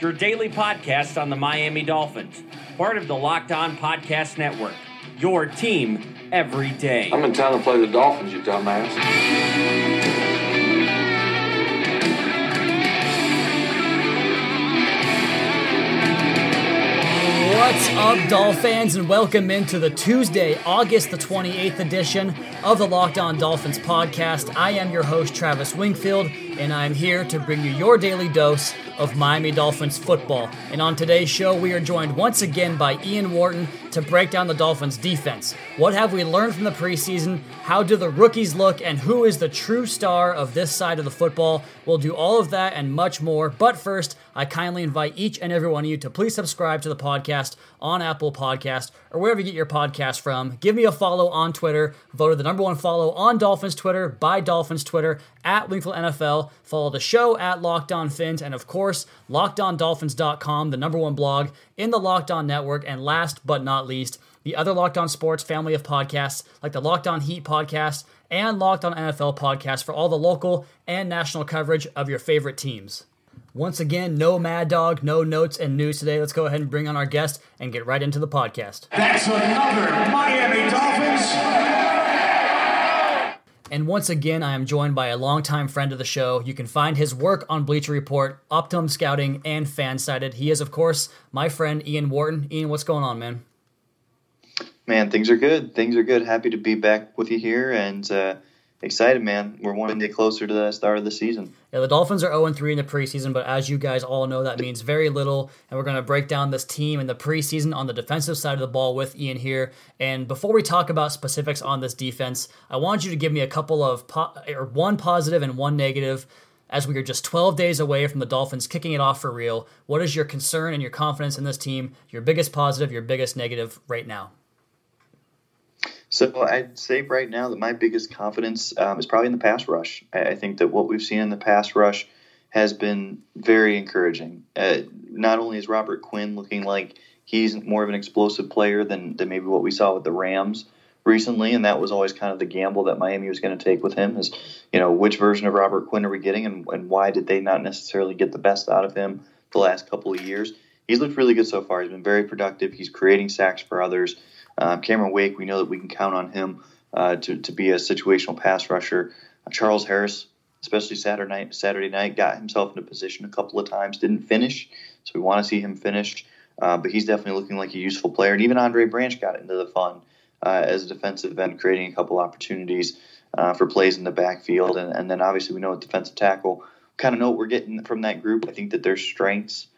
your daily podcast on the Miami Dolphins, part of the Locked On Podcast Network. Your team every day. I'm in town to play the Dolphins, you dumbass. What's up, Dolphins, and welcome into the Tuesday, August the 28th edition of the Locked On Dolphins podcast. I am your host, Travis Wingfield, and I'm here to bring you your daily dose of Miami Dolphins football. And on today's show, we are joined once again by Ian Wharton to break down the Dolphins' defense. What have we learned from the preseason? How do the rookies look? And who is the true star of this side of the football? We'll do all of that and much more. But first, I kindly invite each and every one of you to please subscribe to the podcast on Apple Podcast or wherever you get your podcast from. Give me a follow on Twitter. Voted the number one follow on Dolphins Twitter by Dolphins Twitter at Wingfield NFL. Follow the show at Locked On Fins and of course LockedOnDolphins.com, the number one blog in the Locked On Network. And last but not least, the other Locked On Sports family of podcasts like the Locked On Heat podcast and Locked On NFL podcast for all the local and national coverage of your favorite teams. Once again, no Mad Dog, no notes and news today. Let's go ahead and bring on our guest and get right into the podcast. That's another Miami Dolphins. And once again, I am joined by a longtime friend of the show. You can find his work on Bleacher Report, Optimum Scouting, and Fansided. He is, of course, my friend Ian Wharton. Ian, what's going on, man? Man, things are good. Things are good. Happy to be back with you here and uh, excited, man. We're one day closer to the start of the season. Yeah, the Dolphins are 0 3 in the preseason, but as you guys all know, that means very little. And we're going to break down this team in the preseason on the defensive side of the ball with Ian here. And before we talk about specifics on this defense, I want you to give me a couple of, po- or one positive and one negative as we are just 12 days away from the Dolphins kicking it off for real. What is your concern and your confidence in this team? Your biggest positive, your biggest negative right now? So I'd say right now that my biggest confidence um, is probably in the pass rush. I, think that what we've seen in the pass rush has been very encouraging. Uh, not only is Robert Quinn looking like he's more of an explosive player than, than maybe what we saw with the Rams recently, and that was always kind of the gamble that Miami was going to take with him is, you know, which version of Robert Quinn are we getting and, and why did they not necessarily get the best out of him the last couple of years? He's looked really good so far. He's been very productive. He's creating sacks for others. Um, Cameron Wake, we know that we can count on him uh, to, to be a situational pass rusher. Uh, Charles Harris, especially Saturday night, Saturday night, got himself into position a couple of times, didn't finish, so we want to see him finish. Uh, but he's definitely looking like a useful player. And even Andre Branch got into the fun uh, as a defensive end, creating a couple opportunities uh, for plays in the backfield. And, and then obviously we know at defensive tackle, kind of know what we're getting from that group. I think that their strengths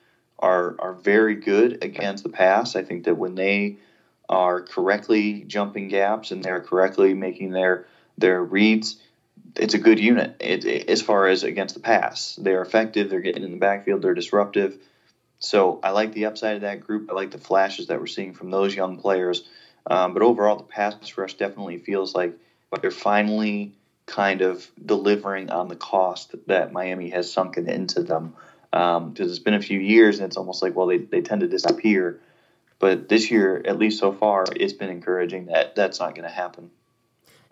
are are very good against the pass. I think that when they are correctly jumping gaps and they're correctly making their their reads, it's a good unit it, it, as far as against the pass. They're effective. They're getting in the backfield. They're disruptive. So I like the upside of that group. I like the flashes that we're seeing from those young players. Um, but overall, the pass rush definitely feels like they're finally kind of delivering on the cost that Miami has sunken into them. Because um, it's been a few years and it's almost like, well, they, they tend to disappear but this year, at least so far, it's been encouraging that that's not going to happen.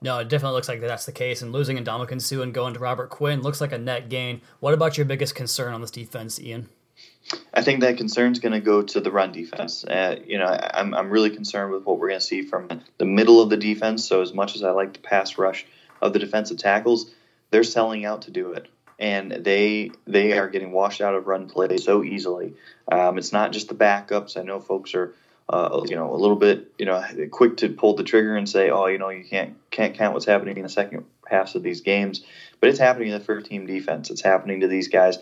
No, it definitely looks like that's the case. And losing Ndamukong Suh and going to Robert Quinn looks like a net gain. What about your biggest concern on this defense, Ian? I think that concern is going to go to the run defense. Uh, you know, I'm, I'm really concerned with what we're going to see from the middle of the defense. So, as much as I like the pass rush of the defensive tackles, they're selling out to do it and they they are getting washed out of run play so easily. Um, it's not just the backups. I know folks are uh, you know a little bit you know quick to pull the trigger and say, oh, you know, you can't can't count what's happening in the second halves of these games, but it's happening in the first team defense. It's happening to these guys.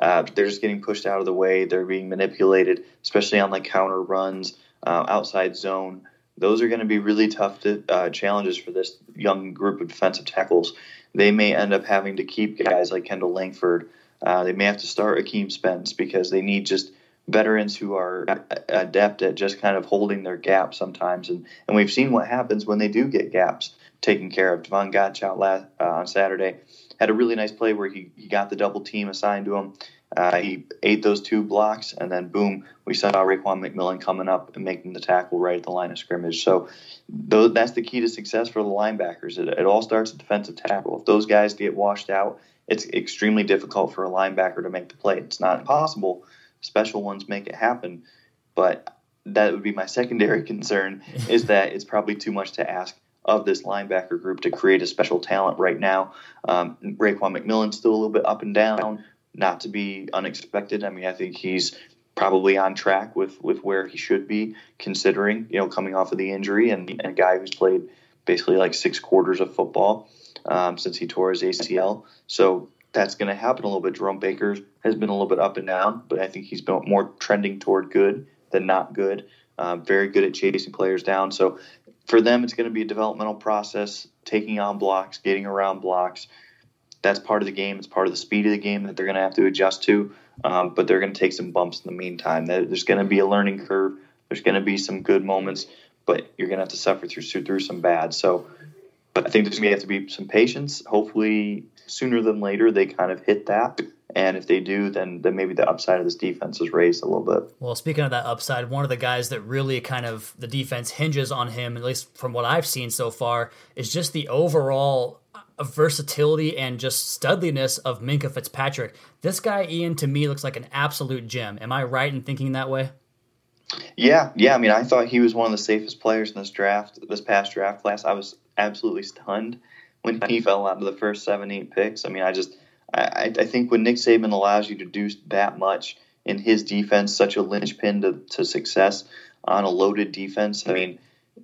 Uh, they're just getting pushed out of the way. They're being manipulated, especially on like counter runs, uh, outside zone. Those are going to be really tough to, uh, challenges for this young group of defensive tackles they may end up having to keep guys like Kendall Langford. Uh, they may have to start Akeem Spence because they need just veterans who are adept at just kind of holding their gap sometimes. And, and we've seen what happens when they do get gaps taken care of. Davon Godchaux last, uh, on Saturday had a really nice play where he, he got the double team assigned to him. Uh, he ate those two blocks, and then boom, we saw Raekwon McMillan coming up and making the tackle right at the line of scrimmage. So those, that's the key to success for the linebackers. It, it all starts at defensive tackle. If those guys get washed out, it's extremely difficult for a linebacker to make the play. It's not impossible. Special ones make it happen, but that would be my secondary concern is that it's probably too much to ask of this linebacker group to create a special talent right now. Um, Raekwon McMillan's still a little bit up and down, not to be unexpected. I mean, I think he's probably on track with, with where he should be, considering, you know, coming off of the injury and, and a guy who's played basically like six quarters of football um, since he tore his ACL. So that's going to happen a little bit. Jerome Baker has been a little bit up and down, but I think he's been more trending toward good than not good. Uh, very good at chasing players down. So for them, it's going to be a developmental process, taking on blocks, getting around blocks. That's part of the game. It's part of the speed of the game that they're going to have to adjust to. Um, but they're going to take some bumps in the meantime. There's going to be a learning curve. There's going to be some good moments, but you're going to have to suffer through through some bad. So, but I think there's going to have to be some patience. Hopefully, sooner than later, they kind of hit that. And if they do, then then maybe the upside of this defense is raised a little bit. Well, speaking of that upside, one of the guys that really kind of the defense hinges on him, at least from what I've seen so far, is just the overall versatility and just studliness of Minkah Fitzpatrick. This guy, Ian, to me looks like an absolute gem. Am I right in thinking that way? Yeah, yeah. I mean, I thought he was one of the safest players in this draft, this past draft class. I was absolutely stunned when he fell out of the first seven, eight picks. I mean, I just I, I think when Nick Saban allows you to do that much in his defense, such a linchpin to, to success on a loaded defense, I mean,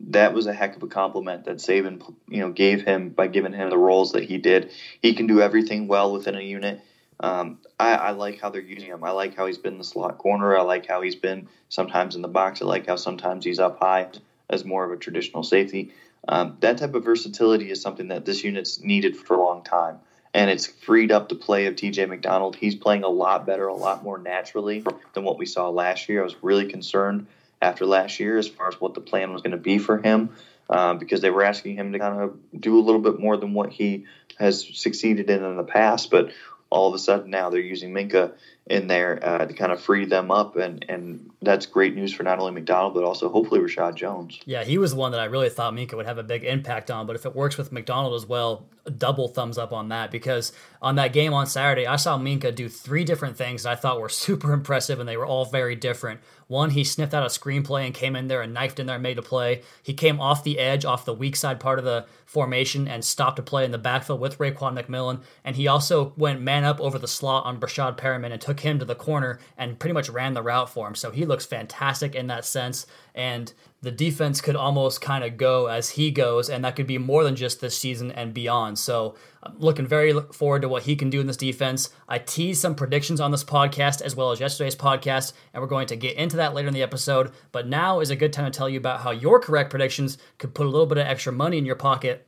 that was a heck of a compliment that Saban, you know, gave him by giving him the roles that he did. He can do everything well within a unit. Um, I, I, like how they're using him. I like how he's been in the slot corner. I like how he's been sometimes in the box. I like how sometimes he's up high as more of a traditional safety. Um, that type of versatility is something that this unit's needed for a long time and it's freed up the play of TJ McDonald. He's playing a lot better, a lot more naturally than what we saw last year. I was really concerned after last year as far as what the plan was going to be for him uh, because they were asking him to kind of do a little bit more than what he has succeeded in in the past. But all of a sudden now they're using Minkah in there uh, to kind of free them up, and and that's great news for not only McDonald but also hopefully Reshad Jones. Yeah, he was the one that I really thought Minkah would have a big impact on. But if it works with McDonald as well, double thumbs up on that because on that game on Saturday, I saw Minkah do three different things that I thought were super impressive, and they were all very different. One, he sniffed out a screenplay and came in there and knifed in there and made a play. He came off the edge, off the weak side part of the formation, and stopped a play in the backfield with Raekwon McMillan. And he also went man up over the slot on Breshad Perriman and took him to the corner and pretty much ran the route for him. So he looks fantastic in that sense. And the defense could almost kind of go as he goes, and that could be more than just this season and beyond. So I'm looking very forward to what he can do in this defense. I teased some predictions on this podcast as well as yesterday's podcast, and we're going to get into that later in the episode. But now is a good time to tell you about how your correct predictions could put a little bit of extra money in your pocket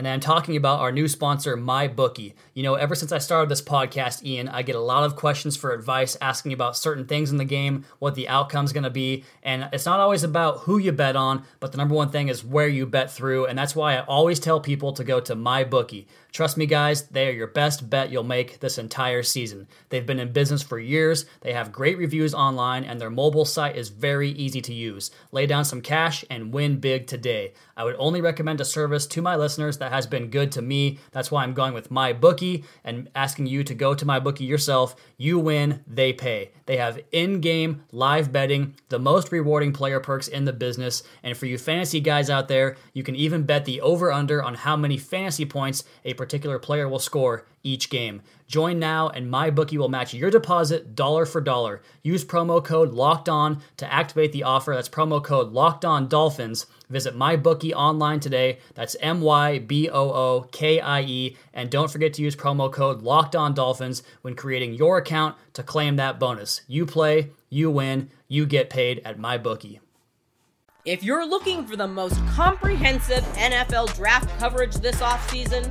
and I'm talking about our new sponsor, MyBookie. You know, ever since I started this podcast, Ian, I get a lot of questions for advice asking about certain things in the game, what the outcome's going to be. And it's not always about who you bet on, but the number one thing is where you bet through. And that's why I always tell people to go to MyBookie. Trust me, guys, they are your best bet you'll make this entire season. They've been in business for years, they have great reviews online, and their mobile site is very easy to use. Lay down some cash and win big today. I would only recommend a service to my listeners that has been good to me. That's why I'm going with MyBookie and asking you to go to MyBookie yourself. You win, they pay. They have in game live betting, the most rewarding player perks in the business. And for you fantasy guys out there, you can even bet the over under on how many fantasy points a particular player will score each game. Join now and MyBookie will match your deposit dollar for dollar. Use promo code LOCKED ON to activate the offer. That's promo code LOCKED ON Dolphins. Visit MyBookie online today. That's M Y B O O K I E. And don't forget to use promo code LOCKED ON Dolphins when creating your account to claim that bonus. You play, you win, you get paid at MyBookie. If you're looking for the most comprehensive NFL draft coverage this offseason,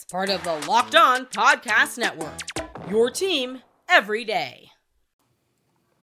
Part of the Locked On Podcast Network. Your team every day.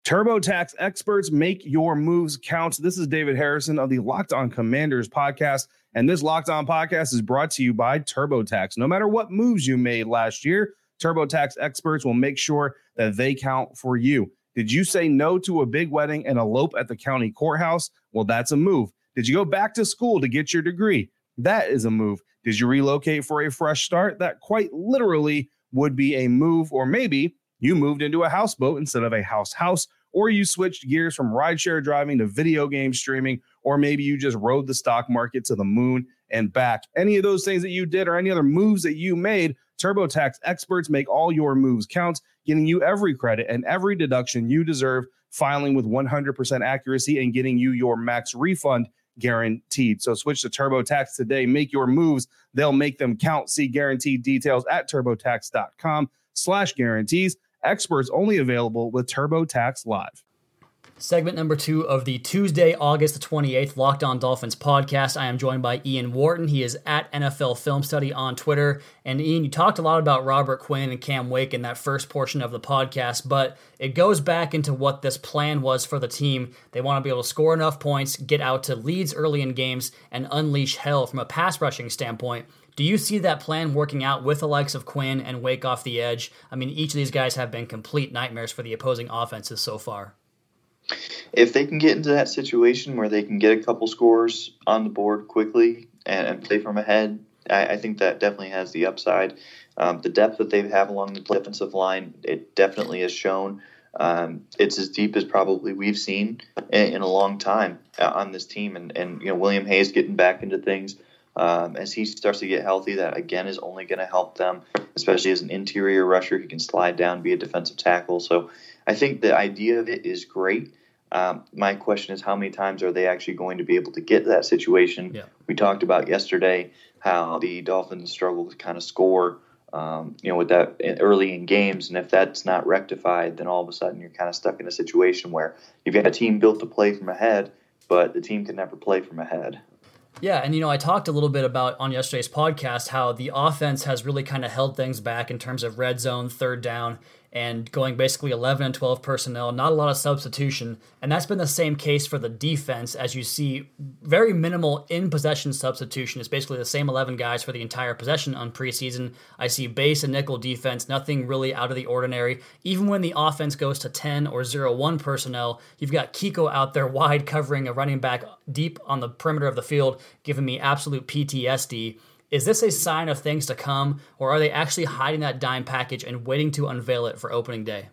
TurboTax experts make your moves count. This is David Harrison of the Locked On Commanders podcast. And this Locked On podcast is brought to you by TurboTax. No matter what moves you made last year, TurboTax experts will make sure that they count for you. Did you say no to a big wedding and elope at the county courthouse? Well, that's a move. Did you go back to school to get your degree? That is a move. Did you relocate for a fresh start? That quite literally would be a move. Or maybe you moved into a houseboat instead of a house house or you switched gears from rideshare driving to video game streaming, or maybe you just rode the stock market to the moon and back. Any of those things that you did or any other moves that you made, TurboTax experts make all your moves count, getting you every credit and every deduction you deserve, filing with 100% accuracy and getting you your max refund guaranteed. So switch to TurboTax today. Make your moves. They'll make them count. See guaranteed details at turbotax.com slash guarantees. Experts only available with TurboTax Live. Segment number two of the Tuesday, August the 28th Locked On Dolphins podcast. I am joined by Ian Wharton. He is at NFL Film Study on Twitter. And Ian, you talked a lot about Robert Quinn and Cam Wake in that first portion of the podcast, but it goes back into what this plan was for the team. They want to be able to score enough points, get out to leads early in games, and unleash hell from a pass rushing standpoint. Do you see that plan working out with the likes of Quinn and Wake off the edge? I mean, each of these guys have been complete nightmares for the opposing offenses so far. If they can get into that situation where they can get a couple scores on the board quickly and, and play from ahead, I, I, think that definitely has the upside. Um, the depth that they have along the defensive line, it definitely has shown. Um, it's as deep as probably we've seen in, in a long time uh, on this team, and, and you know William Hayes getting back into things um, as he starts to get healthy. That again is only going to help them, especially as an interior rusher. He can slide down, be a defensive tackle. So I think the idea of it is great. Um, my question is, how many times are they actually going to be able to get to that situation? Yeah. We talked about yesterday how the Dolphins struggle to kind of score, um, you know, with that early in games, and if that's not rectified, then all of a sudden you're kind of stuck in a situation where you've got a team built to play from ahead, but the team can never play from ahead. Yeah, and you know, I talked a little bit about on yesterday's podcast how the offense has really kind of held things back in terms of red zone, third down, and going basically 11 and 12 personnel, not a lot of substitution. And that's been the same case for the defense, as you see very minimal in possession substitution. It's basically the same 11 guys for the entire possession on preseason. I see base and nickel defense, nothing really out of the ordinary. Even when the offense goes to 10 or 0 1 personnel, you've got Kiko out there wide covering a running back deep on the perimeter of the field, giving me absolute PTSD. Is this a sign of things to come, or are they actually hiding that dime package and waiting to unveil it for opening day?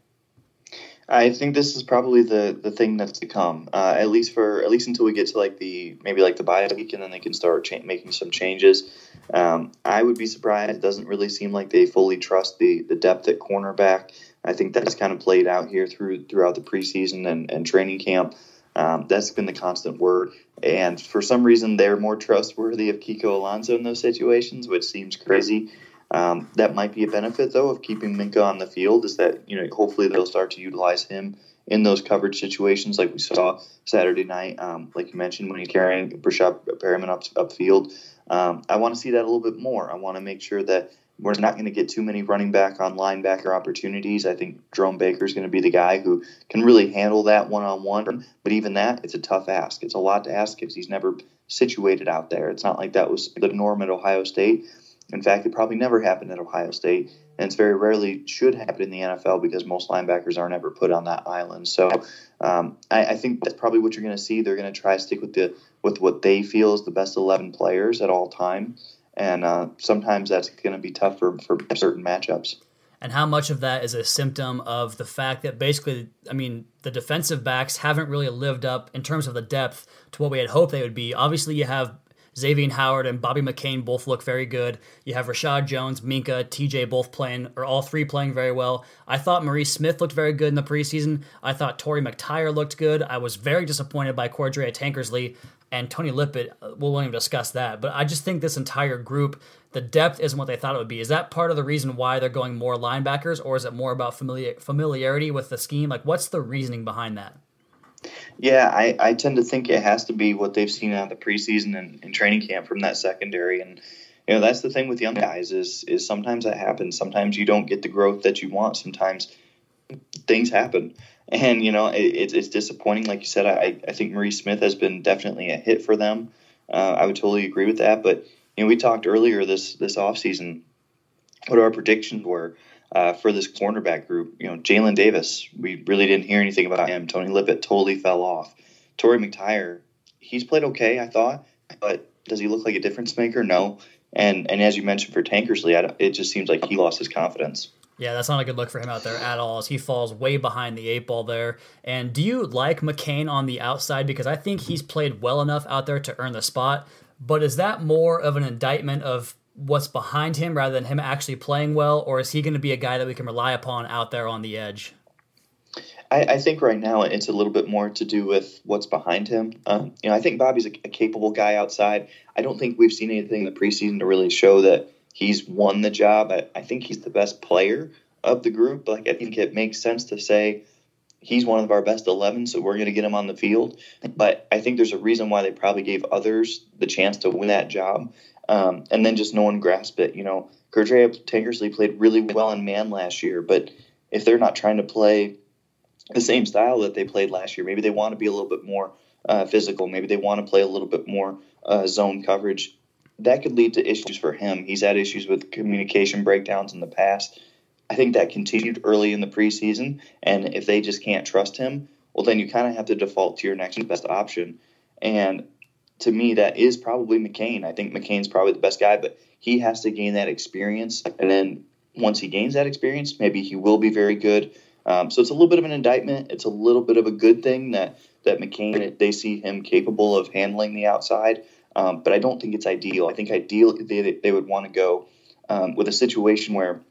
I think this is probably the the thing that's to come. Uh, at least for at least until we get to like the maybe like the bye week, and then they can start cha- making some changes. Um, I would be surprised. It doesn't really seem like they fully trust the the depth at cornerback. I think that's kind of played out here through throughout the preseason and, and training camp. Um, that's been the constant word. And for some reason, they're more trustworthy of Kiko Alonso in those situations, which seems crazy. Um, that might be a benefit, though, of keeping Minkah on the field, is that, you know, hopefully they'll start to utilize him in those coverage situations like we saw Saturday night, um, like you mentioned, when you're carrying Breshad Perriman up upfield. Um, I want to see that a little bit more. I want to make sure that we're not going to get too many running back on linebacker opportunities. I think Jerome Baker is going to be the guy who can really handle that one on one. But even that, it's a tough ask. It's a lot to ask because he's never situated out there. It's not like that was the norm at Ohio State. In fact, it probably never happened at Ohio State, and it's very rarely should happen in the NFL because most linebackers aren't ever put on that island. So um, I, I, think that's probably what you're going to see. They're going to try to stick with the with what they feel is the best 11 players at all time and uh, sometimes that's going to be tough for, for certain matchups. And how much of that is a symptom of the fact that basically, I mean, the defensive backs haven't really lived up in terms of the depth to what we had hoped they would be. Obviously, you have Xavier Howard and Bobby McCain both look very good. You have Reshad Jones, Minkah, TJ both playing, or all three playing very well. I thought Maurice Smith looked very good in the preseason. I thought Torry McTyer looked good. I was very disappointed by Cordrea Tankersley and Tony Lippett. Uh, we won't even discuss that. But I just think this entire group, the depth isn't what they thought it would be. Is that part of the reason why they're going more linebackers, or is it more about familiar, familiarity with the scheme? Like, what's the reasoning behind that? Yeah, I, I tend to think it has to be what they've seen out of the preseason and, and training camp from that secondary. And you know that's the thing with young guys is is sometimes that happens. Sometimes you don't get the growth that you want. Sometimes things happen, and you know it, it's it's disappointing. Like you said, I I think Maurice Smith has been definitely a hit for them. Uh, I would totally agree with that. But you know we talked earlier this this off season what our predictions were uh, for this cornerback group. You know, Jalen Davis, we really didn't hear anything about him. Tony Lippett totally fell off. Torry McTyer, he's played okay, I thought, but does he look like a difference maker? No. And and as you mentioned for Tankersley, it just seems like he lost his confidence. Yeah, that's not a good look for him out there at all. As he falls way behind the eight ball there. And do you like McCain on the outside? Because I think he's played well enough out there to earn the spot. But is that more of an indictment of what's behind him rather than him actually playing well, or is he going to be a guy that we can rely upon out there on the edge? I, I think right now it's a little bit more to do with what's behind him. Um, you know, I think Bobby's a, a, capable guy outside. I don't think we've seen anything in the preseason to really show that he's won the job. I, I think he's the best player of the group. Like I think it makes sense to say he's one of our best 11, so we're going to get him on the field. But I think there's a reason why they probably gave others the chance to win that job. Um, and then just no one grasped it. You know, Cordrea Tankersley played really well in man last year, but if they're not trying to play the same style that they played last year, maybe they want to be a little bit more uh, physical, maybe they want to play a little bit more uh, zone coverage. That could lead to issues for him. He's had issues with communication breakdowns in the past. I think that continued early in the preseason, and if they just can't trust him, well, then you kind of have to default to your next best option. And to me, that is probably McCain. I think McCain's probably the best guy, but he has to gain that experience. And then once he gains that experience, maybe he will be very good. Um, so it's a little bit of an indictment. It's a little bit of a good thing that that McCain they see him capable of handling the outside. Um, but I don't think it's ideal. I think ideal they, they would want to go um, with a situation where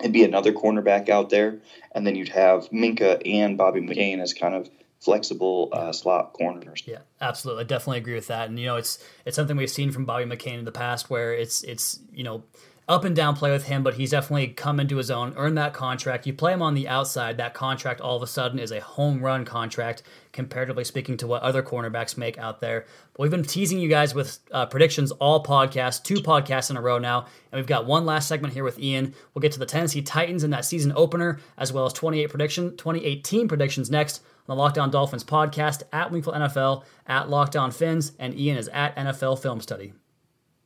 it'd be another cornerback out there, and then you'd have Minkah and Bobby McCain as kind of flexible uh, slot corners. Yeah, absolutely. I definitely agree with that. And you know, it's it's something we've seen from Bobby McCain in the past, where it's it's you know up and down play with him, but he's definitely come into his own, earned that contract. You play him on the outside, that contract all of a sudden is a home run contract, comparatively speaking to what other cornerbacks make out there. But we've been teasing you guys with uh, predictions all podcasts, two podcasts in a row now, and we've got one last segment here with Ian. We'll get to the Tennessee Titans in that season opener, as well as 28 prediction, 2018 predictions next on the Locked On Dolphins podcast at Wingfield NFL, at Locked On Fins, and Ian is at NFL Film Study.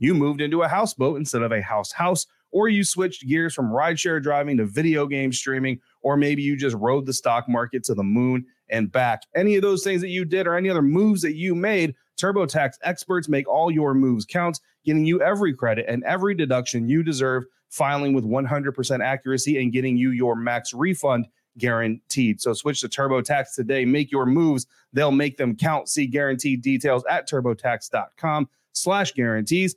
you moved into a houseboat instead of a house house, or you switched gears from rideshare driving to video game streaming, or maybe you just rode the stock market to the moon and back. Any of those things that you did or any other moves that you made, TurboTax experts make all your moves count, getting you every credit and every deduction you deserve, filing with 100% accuracy and getting you your max refund guaranteed. So switch to TurboTax today. Make your moves. They'll make them count. See guaranteed details at turbotax.com slash guarantees.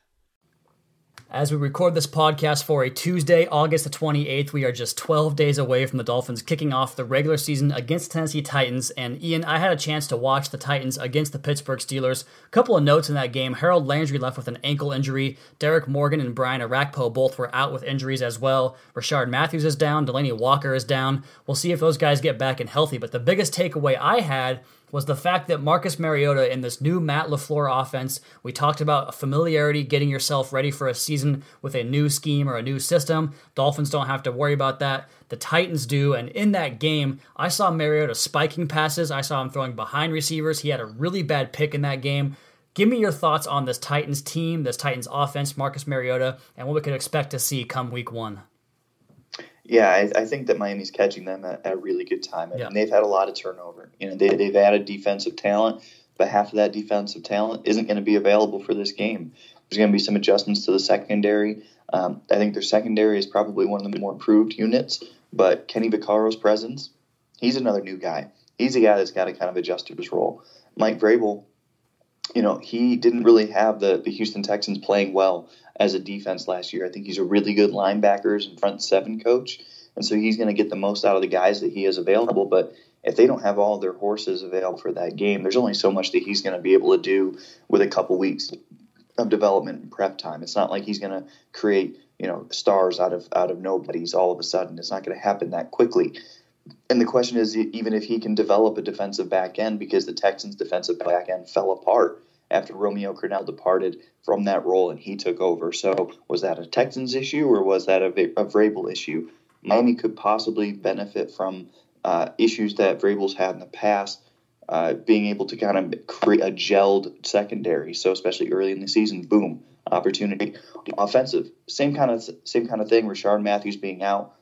As we record this podcast for a Tuesday, August the 28th, we are just 12 days away from the Dolphins kicking off the regular season against Tennessee Titans. And Ian, I had a chance to watch the Titans against the Pittsburgh Steelers. A couple of notes in that game Harold Landry left with an ankle injury. Derrick Morgan and Brian Orakpo both were out with injuries as well. Rishard Matthews is down. Delanie Walker is down. We'll see if those guys get back and healthy. But the biggest takeaway I had was the fact that Marcus Mariota in this new Matt LaFleur offense, we talked about familiarity, getting yourself ready for a season with a new scheme or a new system. Dolphins don't have to worry about that. The Titans do. And in that game, I saw Mariota spiking passes. I saw him throwing behind receivers. He had a really bad pick in that game. Give me your thoughts on this Titans team, this Titans offense, Marcus Mariota, and what we could expect to see come week one. Yeah, I, I, think that Miami's catching them at, at a really good time. Yeah. they've had a lot of turnover. You know, they, they've added defensive talent, but half of that defensive talent isn't going to be available for this game. There's going to be some adjustments to the secondary. Um, I think their secondary is probably one of the more improved units, but Kenny Vaccaro's presence, he's another new guy. He's a guy that's got to kind of adjust to his role. Mike Vrabel, you know, he didn't really have the, the Houston Texans playing well as a defense last year. I think he's a really good linebackers and front seven coach, and so he's going to get the most out of the guys that he has available. But if they don't have all their horses available for that game, there's only so much that he's going to be able to do with a couple weeks of development and prep time. It's not like he's going to create you know stars out of out of nobodies all of a sudden. It's not going to happen that quickly. And the question is, even if he can develop a defensive back end, because the Texans' defensive back end fell apart after Romeo Crennel departed from that role and he took over. So was that a Texans issue or was that a, a Vrabel issue? Miami could possibly benefit from uh, issues that Vrabel's had in the past, uh, being able to kind of create a gelled secondary. So especially early in the season, boom, opportunity. Offensive, same kind of same kind of thing. Rishard Matthews being out,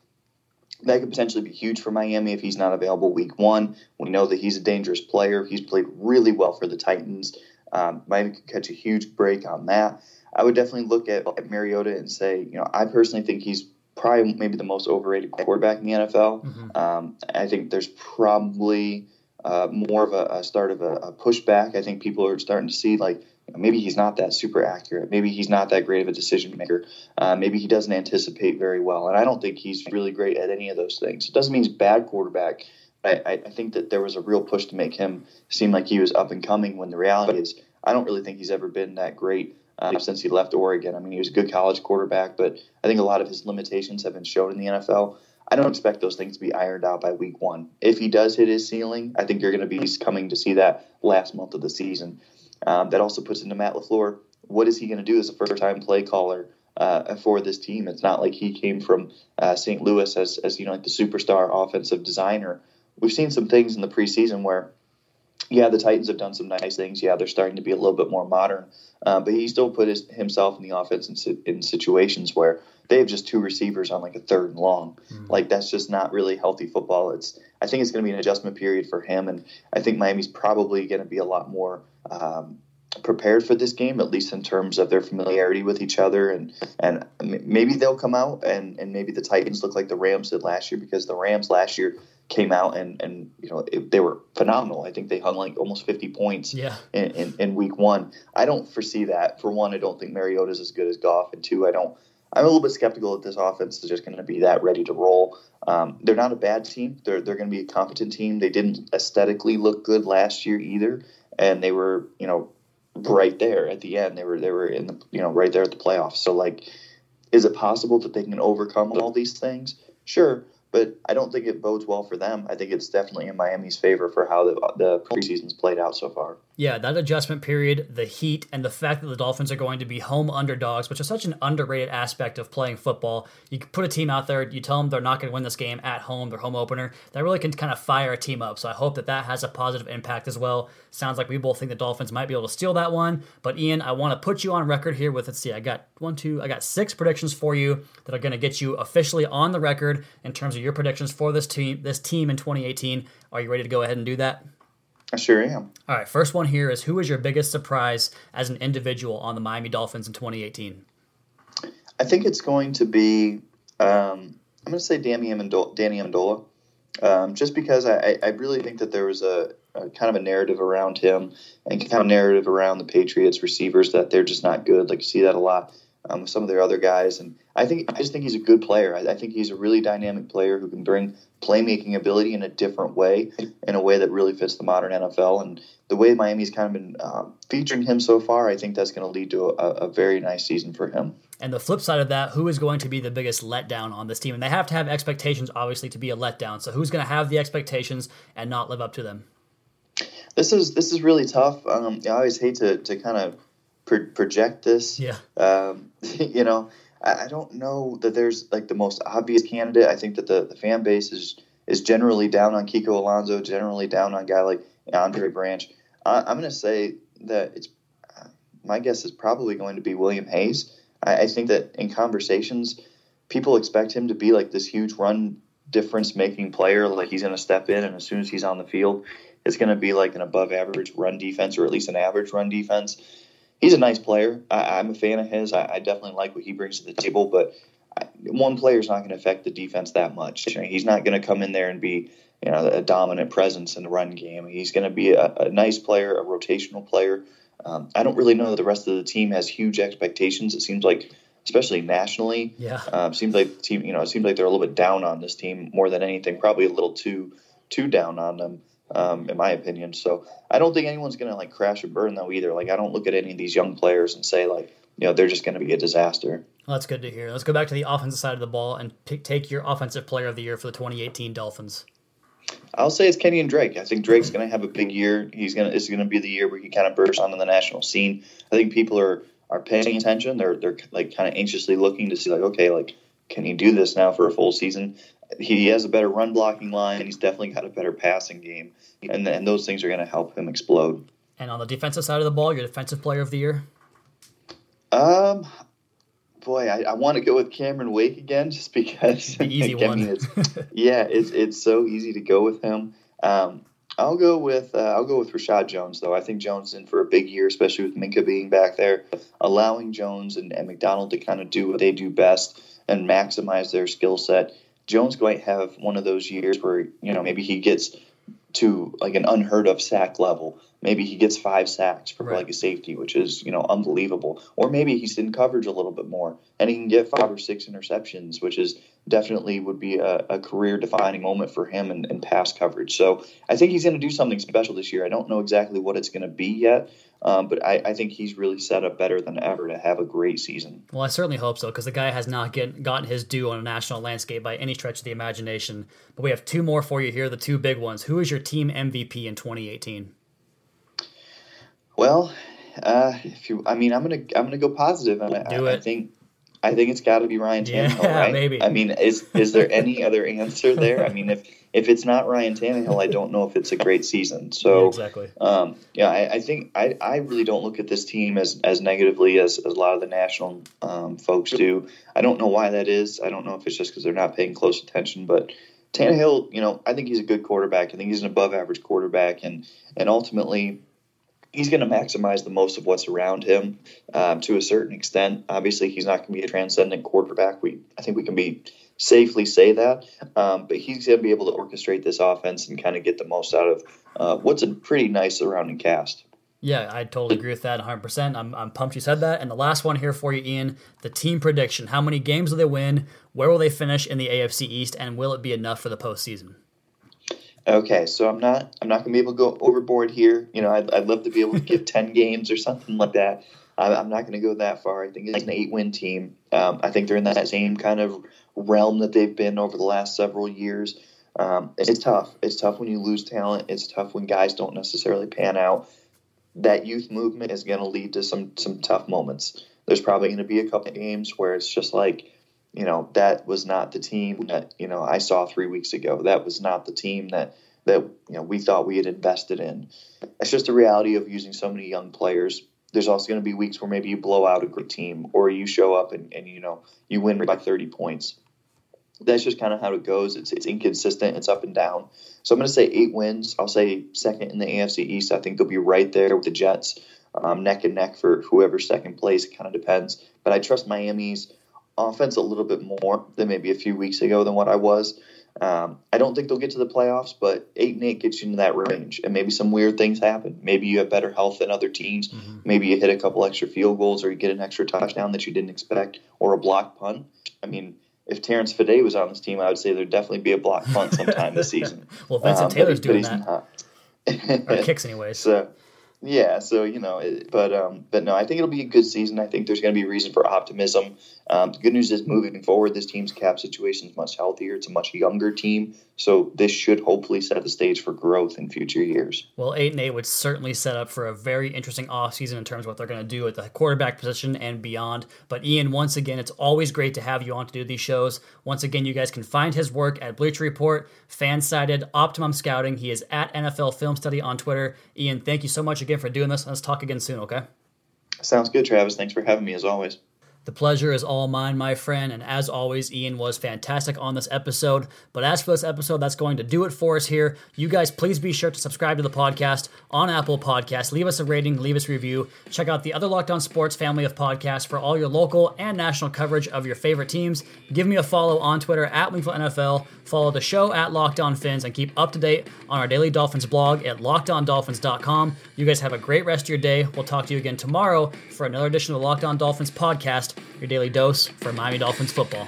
that could potentially be huge for Miami if he's not available week one. We know that he's a dangerous player. He's played really well for the Titans. Um, Miami could catch a huge break on that. I would definitely look at, at Mariota and say, you know, I personally think he's probably maybe the most overrated quarterback in the NFL. Mm-hmm. Um, I think there's probably uh, more of a, a start of a, a, pushback. I think people are starting to see like maybe he's not that super accurate. Maybe he's not that great of a decision maker. Uh, maybe he doesn't anticipate very well. And I don't think he's really great at any of those things. It doesn't mean he's bad quarterback. I, I think that there was a real push to make him seem like he was up and coming when the reality is I don't really think he's ever been that great uh, since he left Oregon. I mean, he was a good college quarterback, but I think a lot of his limitations have been shown in the NFL. I don't expect those things to be ironed out by week one. If he does hit his ceiling, I think you're going to be coming to see that last month of the season. Um, that also puts into Matt LaFleur. What is he going to do as a first time play caller uh, for this team? It's not like he came from uh, St. Louis as, as, you know, like the superstar offensive designer we've seen some things in the preseason where, yeah, the Titans have done some nice things. Yeah, they're starting to be a little bit more modern, uh, but he still put his, himself in the offense in, in, situations where they have just two receivers on like a third and long. Mm-hmm. Like that's just not really healthy football. It's I think it's going to be an adjustment period for him, and I think Miami's probably going to be a lot more. Um, prepared for this game, at least in terms of their familiarity with each other, and and maybe they'll come out and and maybe the Titans look like the Rams did last year because the Rams last year came out and and you know it, they were phenomenal. I think they hung like almost 50 points yeah. in, in, in, week one. I don't foresee that. For one, I don't think Mariota's as good as Goff, and two, I don't. I'm a little bit skeptical that this offense is just going to be that ready to roll. Um, they're not a bad team. They're they're going to be a competent team. They didn't aesthetically look good last year either, and they were you know right there at the end. They were they were in the you know right there at the playoffs. So like, is it possible that they can overcome all these things? Sure, but I don't think it bodes well for them. I think it's definitely in Miami's favor for how the, the preseason's played out so far. Yeah, that adjustment period, the heat, and the fact that the Dolphins are going to be home underdogs, which is such an underrated aspect of playing football. You put a team out there, you tell them they're not going to win this game at home, their home opener. That really can kind of fire a team up. So I hope that that has a positive impact as well. Sounds like we both think the Dolphins might be able to steal that one. But Ian, I want to put you on record here with let's see, I got one, two, I got six predictions for you that are going to get you officially on the record in terms of your predictions for this team, this team in 2018. Are you ready to go ahead and do that? I sure am. All right, first one here is who was your biggest surprise as an individual on the Miami Dolphins in 2018? I think it's going to be, um, I'm going to say Danny Amendola, Danny Amendola um, just because I, I really think that there was a, a, kind of a narrative around him and kind of narrative around the Patriots receivers that they're just not good. Like you see that a lot um, with some of their other guys. And I think I just think he's a good player. I, I, think he's a really dynamic player who can bring playmaking ability in a different way, in a way that really fits the modern NFL. And the way Miami's kind of been um, featuring him so far, I think that's going to lead to a, a very nice season for him. And the flip side of that, who is going to be the biggest letdown on this team? And they have to have expectations, obviously, to be a letdown. So who's going to have the expectations and not live up to them? This is this is really tough. Um, I always hate to, to kind of pro- project this. Yeah. Um, you know, I, I, don't know that there's like the most obvious candidate. I think that the, the fan base is is generally down on Kiko Alonso, generally down on a guy like Andre Branch. I, am going to say that it's my guess is probably going to be William Hayes. I, I think that in conversations, people expect him to be like this huge run difference making player. Like he's going to step in, and as soon as he's on the field, it's going to be like an above average run defense or at least an average run defense. He's a nice player. I, am a fan of his. I, I, definitely like what he brings to the table, but I, one player is not going to affect the defense that much. He's not going to come in there and be you know a dominant presence in the run game. He's going to be a, a, nice player, a rotational player. Um, I don't really know that the rest of the team has huge expectations. It seems like, especially nationally, yeah, um, seems like the team. You know, it seems like they're a little bit down on this team more than anything. Probably a little too too down on them um, in my opinion. So I don't think anyone's going to like crash or burn though either. Like I don't look at any of these young players and say like you know they're just going to be a disaster. Well, that's good to hear. Let's go back to the offensive side of the ball and pick, take your offensive player of the year for the 2018 Dolphins. I'll say it's Kenyan Drake. I think Drake's going to have a big year. He's going to it's going to be the year where he kind of bursts onto the national scene. I think people are are paying attention. They're they're like kind of anxiously looking to see like okay like can he do this now for a full season? He has a better run blocking line. And he's definitely got a better passing game, and and those things are going to help him explode. And on the defensive side of the ball, your defensive player of the year. Um, boy, I, I want to go with Cameron Wake again, just because. The easy like, one. I mean, it's, yeah, it's it's so easy to go with him. Um, I'll go with uh, I'll go with Reshad Jones though. I think Jones is in for a big year, especially with Minkah being back there, allowing Jones and, and McDonald to kind of do what they do best and maximize their skill set. Jones might have one of those years where you know maybe he gets to like an unheard of sack level. Maybe he gets five sacks for right. like a safety, which is you know unbelievable. Or maybe he's in coverage a little bit more, and he can get five or six interceptions, which is definitely would be a, a career defining moment for him in, in pass coverage. So I think he's going to do something special this year. I don't know exactly what it's going to be yet, um, but I, I, think he's really set up better than ever to have a great season. Well, I certainly hope so because the guy has not get, gotten his due on a national landscape by any stretch of the imagination. But we have two more for you here, the two big ones. Who is your team MVP in 2018? Well, uh, if you, I mean, I'm gonna I'm gonna go positive, and I. I think I think it's got to be Ryan Tannehill, yeah, right? Maybe. I mean, is is there any other answer there? I mean, if if it's not Ryan Tannehill, I don't know if it's a great season. So yeah, exactly. Um, yeah, I, I, think I, I really don't look at this team as as negatively as, as a lot of the national um, folks do. I don't know why that is. I don't know if it's just because they're not paying close attention, but. Tannehill, you know, I think he's a good quarterback. I think he's an above average quarterback, and and ultimately, he's going to maximize the most of what's around him um, to a certain extent. Obviously, he's not going to be a transcendent quarterback. We I think we can be safely say that, um, but he's going to be able to orchestrate this offense and kind of get the most out of uh, what's a pretty nice surrounding cast. Yeah, I totally agree with that 100%. I'm, I'm pumped you said that. And the last one here for you, Ian the team prediction. How many games will they win? Where will they finish in the AFC East? And will it be enough for the postseason? Okay, so I'm not I'm not gonna be able to go overboard here. You know, I'd, I'd love to be able to give ten games or something like that. I, I'm not gonna go that far. I think it's an eight win team. Um, I think they're in that same kind of realm that they've been over the last several years. Um, it's tough. It's tough when you lose talent. It's tough when guys don't necessarily pan out. That youth movement is going to lead to some some tough moments. There's probably going to be a couple of games where it's just like, you know, that was not the team that you know I saw three weeks ago. That was not the team that that you know we thought we had invested in. It's just the reality of using so many young players. There's also going to be weeks where maybe you blow out a good team, or you show up and, and you know you win by 30 points. That's just kind of how it goes. It's it's inconsistent. It's up and down. So I'm going to say eight wins. I'll say second in the AFC East. I think they'll be right there with the Jets, um, neck and neck for whoever's second place. It kind of depends. But I trust Miami's offense a little bit more than maybe a few weeks ago than what I was. Um, I don't think they'll get to the playoffs, but eight and eight gets you into that range, and maybe some weird things happen. Maybe you have better health than other teams. Mm-hmm. Maybe you hit a couple extra field goals, or you get an extra touchdown that you didn't expect, or a block punt. I mean, if Terrence Fede was on this team, I would say there'd definitely be a block punt sometime this season. well, Vincent um, Taylor's doing that. or kicks anyways. So yeah, so you know, but um, but no, I think it'll be a good season. I think there's going to be reason for optimism. Um, the good news is moving forward, this team's cap situation is much healthier. It's a much younger team, so this should hopefully set the stage for growth in future years. Well, eight and eight would certainly set up for a very interesting offseason in terms of what they're going to do at the quarterback position and beyond. But Ian, once again, it's always great to have you on to do these shows. Once again, you guys can find his work at Bleacher Report, Fansided, Optimum Scouting. He is at NFL Film Study on Twitter. Ian, thank you so much again for doing this. Let's talk again soon, okay? Sounds good, Travis. Thanks for having me as always. The pleasure is all mine, my friend. And as always, Ian was fantastic on this episode. But as for this episode, that's going to do it for us here. You guys, please be sure to subscribe to the podcast on Apple Podcasts. Leave us a rating, leave us a review. Check out the other Locked On Sports family of podcasts for all your local and national coverage of your favorite teams. Give me a follow on Twitter at Wingfield NFL. Follow the show at Locked On Fins and keep up to date on our Daily Dolphins blog at lockedondolphins.com. You guys have a great rest of your day. We'll talk to you again tomorrow for another edition of the Locked On Dolphins podcast your daily dose for Miami Dolphins football.